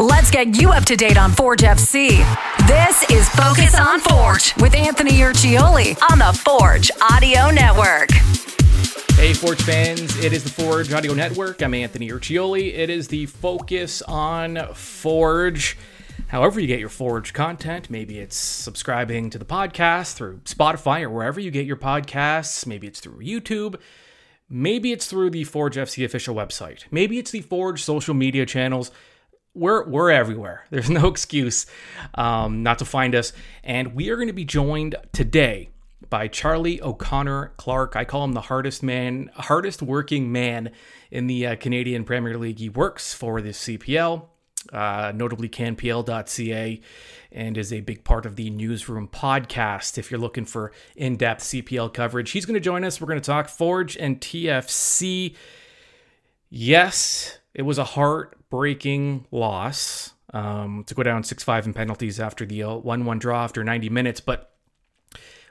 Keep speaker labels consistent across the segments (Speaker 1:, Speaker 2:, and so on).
Speaker 1: Let's get you up to date on Forge FC. This is Focus on Forge with Anthony Urciuoli on the Forge Audio Network.
Speaker 2: Hey, Forge fans, it is the Forge Audio Network. I'm Anthony Urciuoli. It is the Focus on Forge. However, you get your Forge content, maybe it's subscribing to the podcast through Spotify or wherever you get your podcasts, maybe it's through YouTube. Maybe it's through the Forge FC official website. Maybe it's the Forge social media channels we're we're everywhere. There's no excuse um, not to find us. And we are going to be joined today by Charlie O'Connor Clarke. I call him the hardest man, hardest working man in the uh, Canadian Premier League. He works for the CPL, uh, notably CanPL.ca, and is a big part of the Newsroom podcast. If you're looking for in depth CPL coverage, he's going to join us. We're going to talk Forge and TFC. Yes, it was a heartbreaking loss um, to go down 6 5 in penalties after the 1 1 draw after 90 minutes. But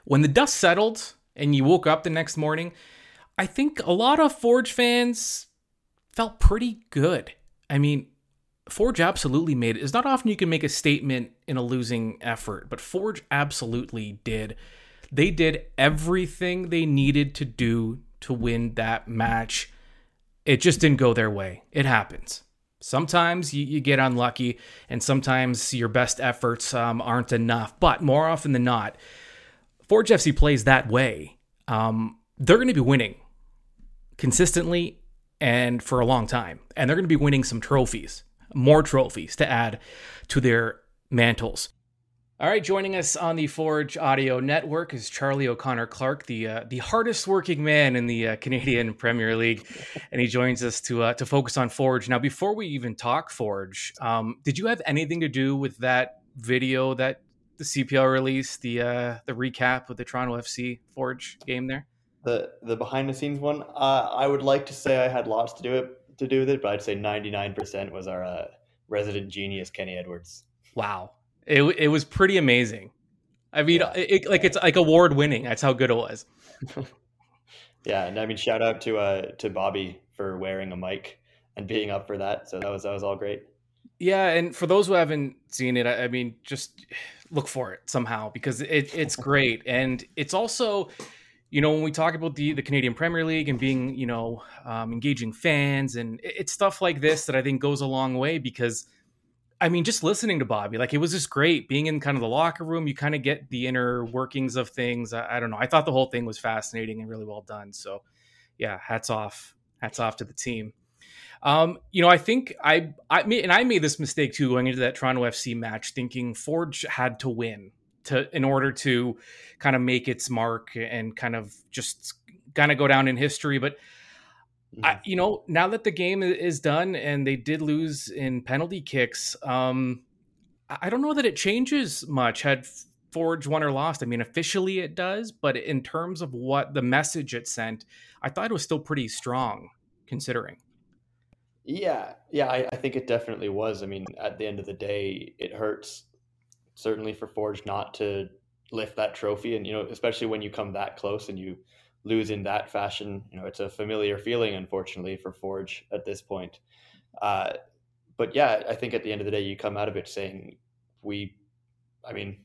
Speaker 2: when the dust settled and you woke up the next morning, I think a lot of Forge fans felt pretty good. I mean, Forge absolutely made it. It's not often you can make a statement in a losing effort, but Forge absolutely did. They did everything they needed to do to win that match it just didn't go their way. It happens. Sometimes you, you get unlucky, and sometimes your best efforts um, aren't enough. But more often than not, Forge FC plays that way. Um, they're going to be winning consistently and for a long time. And they're going to be winning some trophies, more trophies to add to their mantles. All right, joining us on the Forge Audio Network is Charlie O'Connor Clarke, the uh, the hardest working man in the uh, Canadian Premier League, and he joins us to uh, to focus on Forge. Now, before we even talk Forge, um, did you have anything to do with that video that the CPL released, the uh, the recap of the Toronto FC Forge game there?
Speaker 3: The the behind the scenes one. Uh, I would like to say I had lots to do it to do with it, but I'd say ninety nine percent was our uh, resident genius Kenny Edwards.
Speaker 2: Wow. It it was pretty amazing. I mean, yeah. it, like it's like award winning. That's how good it was.
Speaker 3: yeah, and I mean, shout out to uh to Bobby for wearing a mic and being up for that. So that was that was all great.
Speaker 2: Yeah, and for those who haven't seen it, I, I mean, just look for it somehow because it, it's great, and it's also you know when we talk about the the Canadian Premier League and being you know um, engaging fans and it's stuff like this that I think goes a long way because I mean, just listening to Bobby, like it was just great being in kind of the locker room. You kind of get the inner workings of things. I, I, don't know. I thought the whole thing was fascinating and really well done. So, yeah, hats off, hats off to the team. Um, you know, I think I, I and I made this mistake too going into that Toronto FC match, thinking Forge had to win to in order to kind of make its mark and kind of just kind of go down in history. But Mm-hmm. I, you know, now that the game is done and they did lose in penalty kicks, um, I don't know that it changes much. Had Forge won or lost, I mean, officially it does, but in terms of what the message it sent, I thought it was still pretty strong, considering.
Speaker 3: Yeah, yeah, I, I think it definitely was. I mean, at the end of the day, it hurts certainly for Forge not to lift that trophy, and you know, especially when you come that close and you lose in that fashion. You know, it's a familiar feeling, unfortunately, for Forge at this point. Uh, but yeah, I think at the end of the day, you come out of it saying we, I mean,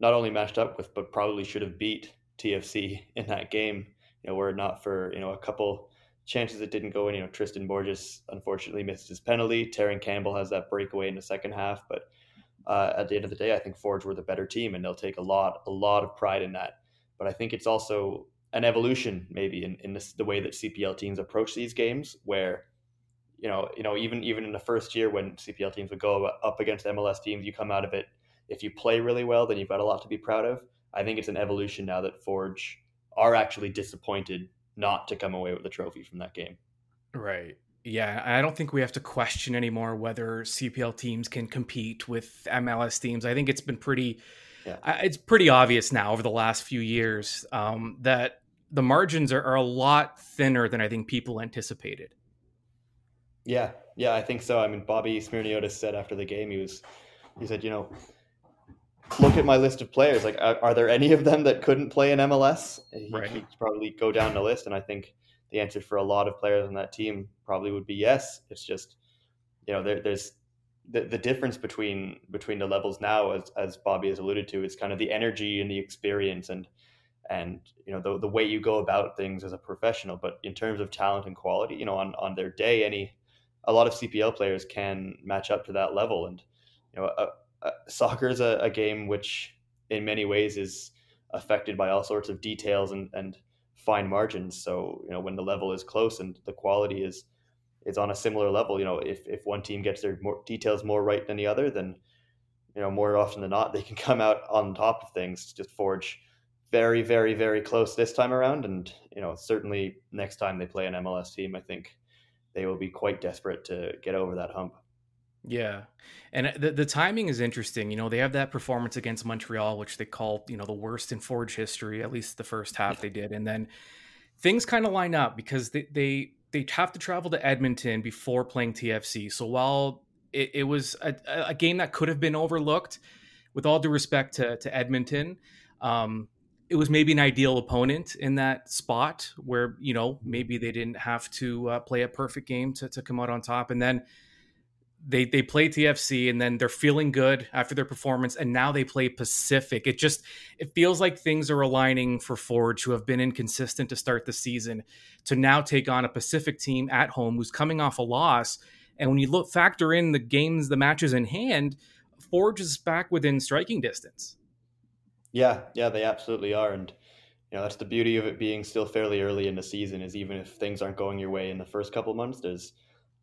Speaker 3: not only matched up with, but probably should have beat TFC in that game. You know, were it not for you know a couple chances that didn't go in. You know, Tristan Borges unfortunately missed his penalty. Terran Campbell has that breakaway in the second half, but uh, at the end of the day, I think Forge were the better team, and they'll take a lot, a lot of pride in that. But I think it's also an evolution maybe in, in this, the way that CPL teams approach these games where you know you know even even in the first year when CPL teams would go up against MLS teams you come out of it if you play really well then you've got a lot to be proud of I think it's an evolution now that Forge are actually disappointed not to come away with the trophy from that game
Speaker 2: right yeah, I don't think we have to question anymore whether CPL teams can compete with MLS teams. I think it's been pretty, yeah. it's pretty obvious now over the last few years um, that the margins are, are a lot thinner than I think people anticipated.
Speaker 3: Yeah, yeah, I think so. I mean, Bobby Smirniotis said after the game, he was, he said, you know, look at my list of players. Like, are, are there any of them that couldn't play in MLS? He, right. He'd probably go down the list, and I think the answer for a lot of players on that team probably would be yes. It's just, you know, there, there's the, the difference between between the levels now, as as Bobby has alluded to, is kind of the energy and the experience and and you know the the way you go about things as a professional. But in terms of talent and quality, you know, on on their day, any a lot of CPL players can match up to that level. And you know, a, a, soccer is a, a game which, in many ways, is affected by all sorts of details and and fine margins. So you know, when the level is close and the quality is is on a similar level. You know, if if one team gets their more details more right than the other, then you know more often than not they can come out on top of things. To just forge very, very, very close this time around, and you know certainly next time they play an MLS team, I think they will be quite desperate to get over that hump.
Speaker 2: Yeah. And the, the timing is interesting. You know, they have that performance against Montreal, which they called, you know, the worst in Forge history, at least the first half they did. And then things kind of line up because they, they they have to travel to Edmonton before playing TFC. So while it, it was a, a, game that could have been overlooked, with all due respect to, to Edmonton, um, it was maybe an ideal opponent in that spot where you know maybe they didn't have to uh, play a perfect game to, to come out on top, and then they they play TFC and then they're feeling good after their performance and now they play Pacific. It just it feels like things are aligning for Forge who have been inconsistent to start the season to now take on a Pacific team at home who's coming off a loss. And when you look factor in the games, the matches in hand, Forge is back within striking distance.
Speaker 3: Yeah, yeah, they absolutely are. And you know, that's the beauty of it being still fairly early in the season is even if things aren't going your way in the first couple months, there's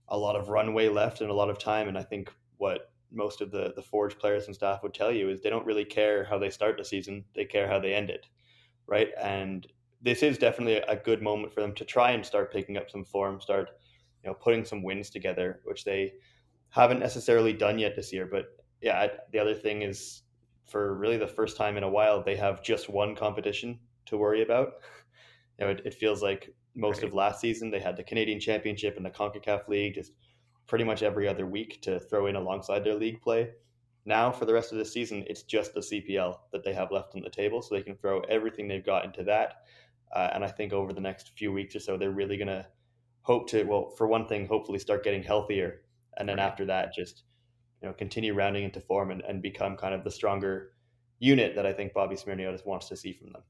Speaker 3: a lot of runway left and a lot of time. And I think what most of the the Forge players and staff would tell you is they don't really care how they start the season; they care how they end it, right? And this is definitely a good moment for them to try and start picking up some form, start you know putting some wins together, which they haven't necessarily done yet this year. But yeah, the other thing is for really the first time in a while, they have just one competition to worry about. You know, it, it feels like most right. of last season. They had the Canadian Championship and the CONCACAF League just pretty much every other week to throw in alongside their league play. Now, for the rest of the season, it's just the CPL that they have left on the table, so they can throw everything they've got into that. Uh, and I think over the next few weeks or so, they're really going to hope to, well, for one thing, hopefully start getting healthier. And then right. after that, just you know, continue rounding into form and, and become kind of the stronger unit that I think Bobby Smirniotis wants to see from them.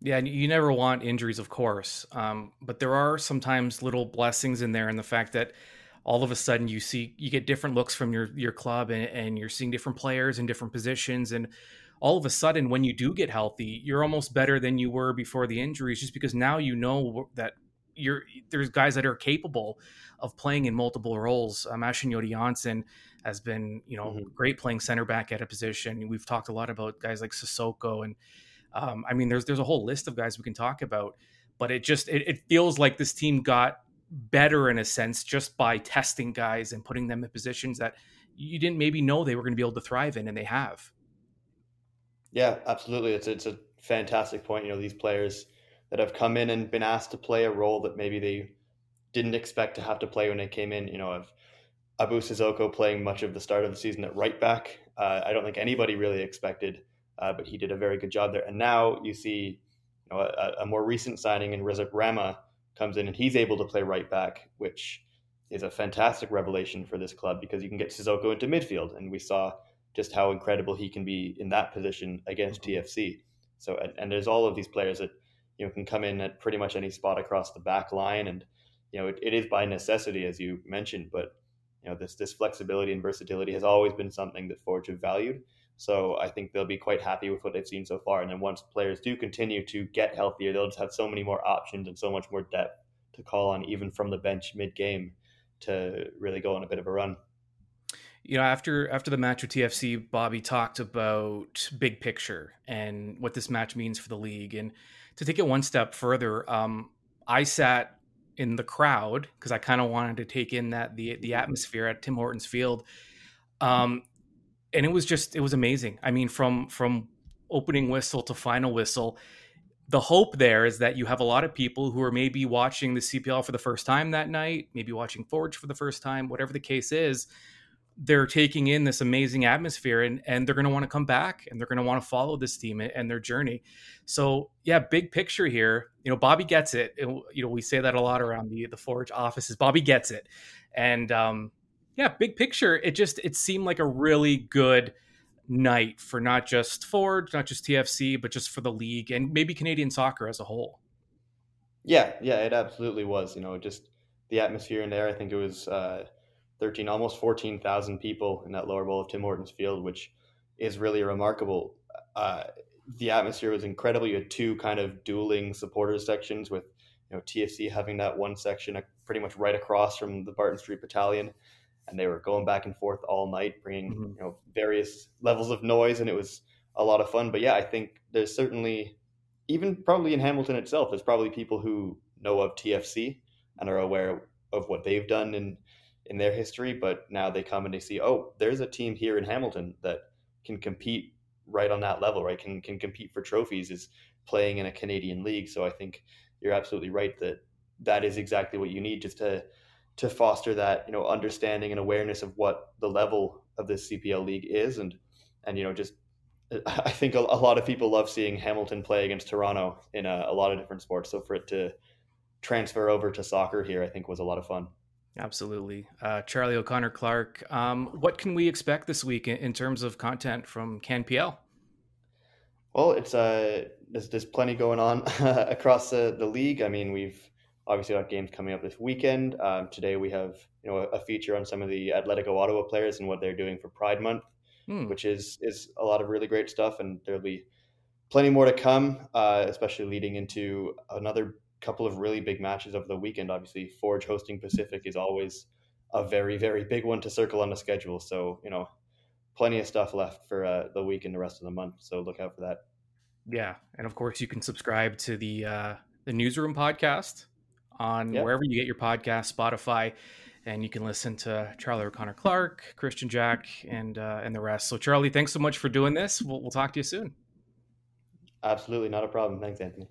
Speaker 2: Yeah, you never want injuries, of course, um, but there are sometimes little blessings in there, in the fact that all of a sudden you see you get different looks from your your club, and, and you're seeing different players in different positions, and all of a sudden when you do get healthy, you're almost better than you were before the injuries, just because now you know that you're there's guys that are capable of playing in multiple roles. Um, Achinioti-Jönsson has been, you know, mm-hmm. great playing center back at a position. We've talked a lot about guys like Sissoko and um, I mean, there's there's a whole list of guys we can talk about, but it just it, it feels like this team got better in a sense just by testing guys and putting them in positions that you didn't maybe know they were going to be able to thrive in, and they have.
Speaker 3: Yeah, absolutely. It's it's a fantastic point. You know, these players that have come in and been asked to play a role that maybe they didn't expect to have to play when they came in. You know, of Abu Sissoko playing much of the start of the season at right back. Uh, I don't think anybody really expected uh, but he did a very good job there. And now you see you know, a, a, more recent signing in Rezart Rama comes in and he's able to play right back, which is a fantastic revelation for this club because you can get Sissoko into midfield. And we saw just how incredible he can be in that position against mm-hmm. TFC. So, and, and, there's all of these players that, you know, can come in at pretty much any spot across the back line. And, you know, it, it is by necessity, as you mentioned, but, you know, this, this flexibility and versatility has always been something that Forge have valued. So I think they'll be quite happy with what they've seen so far. And then once players do continue to get healthier, they'll just have so many more options and so much more depth to call on, even from the bench mid game, to really go on a bit of a run.
Speaker 2: You know, after after the match with TFC, Bobby talked about big picture and what this match means for the league. And to take it one step further, um, I sat in the crowd because I kind of wanted to take in that the the atmosphere at Tim Hortons Field. Um, and it was just it was amazing. I mean, from from opening whistle to final whistle, the hope there is that you have a lot of people who are maybe watching the CPL for the first time that night, maybe watching Forge for the first time, whatever the case is. They're taking in this amazing atmosphere and, and they're going to want to come back and they're going to want to follow this team and their journey. So, yeah, big picture here. You know, Bobby gets it. it you know, we say that a lot around the the Forge offices. Bobby gets it, and um, yeah, big picture, it just it seemed like a really good night for not just Forge, not just TFC, but just for the league and maybe Canadian soccer as a whole.
Speaker 3: Yeah, yeah, it absolutely was. You know, just the atmosphere in there. I think it was uh, 13, almost 14,000 people in that lower bowl of Tim Hortons Field, which is really remarkable. Uh, the atmosphere was incredible. You had two kind of dueling supporters sections with, you know, TFC having that one section pretty much right across from the Barton Street Battalion, and they were going back and forth all night, bringing mm-hmm. you know various levels of noise, and it was a lot of fun. But yeah, I think there's certainly, even probably in Hamilton itself, there's probably people who know of TFC and are aware of what they've done in in their history, but now they come and they see, oh, there's a team here in Hamilton that can compete right on that level, right? Can can compete for trophies, is playing in a Canadian league. So I think you're absolutely right that that is exactly what you need just to to foster that you know understanding and awareness of what the level of this CPL league is and and you know just I think a, a lot of people love seeing Hamilton play against Toronto in a, a lot of different sports so for it to transfer over to soccer here I think was a lot of fun
Speaker 2: Absolutely. Uh, Charlie O'Connor Clarke, um, what can we expect this week in, in terms of content from CanPL?
Speaker 3: Well, it's uh, there's, there's plenty going on across the, the league. I mean, we've obviously got games coming up this weekend. Um, today we have you know a, feature on some of the Atletico Ottawa players and what they're doing for Pride Month, hmm. which is is a lot of really great stuff, and there'll be plenty more to come, uh, especially leading into another couple of really big matches over the weekend. Obviously, Forge hosting Pacific is always a very very big one to circle on the schedule. So you know, plenty of stuff left for uh, the week and the rest of the month. So look out for that.
Speaker 2: Yeah, and of course you can subscribe to the uh, the Newsroom podcast on yep. wherever you get your podcast, Spotify, and you can listen to Charlie O'Connor Clarke, Christian Jack, and uh, and the rest. So Charlie, thanks so much for doing this. We'll, we'll talk to you soon.
Speaker 3: Absolutely, not a problem. Thanks, Anthony.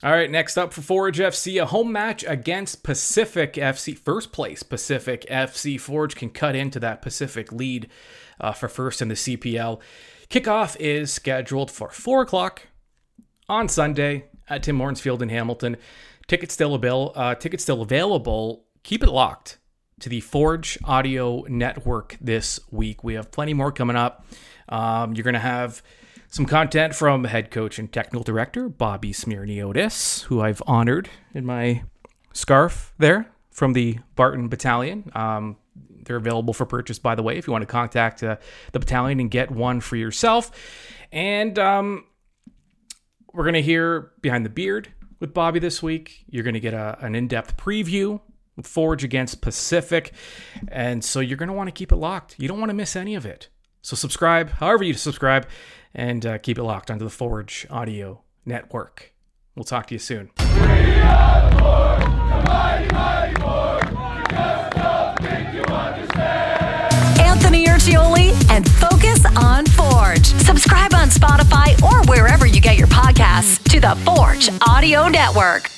Speaker 2: All right, next up for Forge FC, a home match against Pacific FC. First place Pacific FC. Forge can cut into that Pacific lead uh, for first in the CPL. Kickoff is scheduled for 4 o'clock on Sunday at Tim Hortons Field in Hamilton. Tickets still available. Uh, tickets still available. Keep it locked to the Forge Audio Network this week. We have plenty more coming up. Um, you're going to have some content from head coach and technical director Bobby Smirniotis, who I've honored in my scarf there from the Barton Battalion. Um, they're available for purchase, by the way, if you want to contact uh, the battalion and get one for yourself. And um, we're going to hear Behind the Beard with Bobby this week. You're going to get a, an in depth preview Forge against Pacific. And so you're going to want to keep it locked. You don't want to miss any of it. So subscribe, however you subscribe, and uh, keep it locked onto the Forge Audio Network. We'll talk to you soon.
Speaker 1: Anthony Urciuoli and Focus on Forge. Subscribe on Spotify or wherever you get your podcasts to the Forge Audio Network.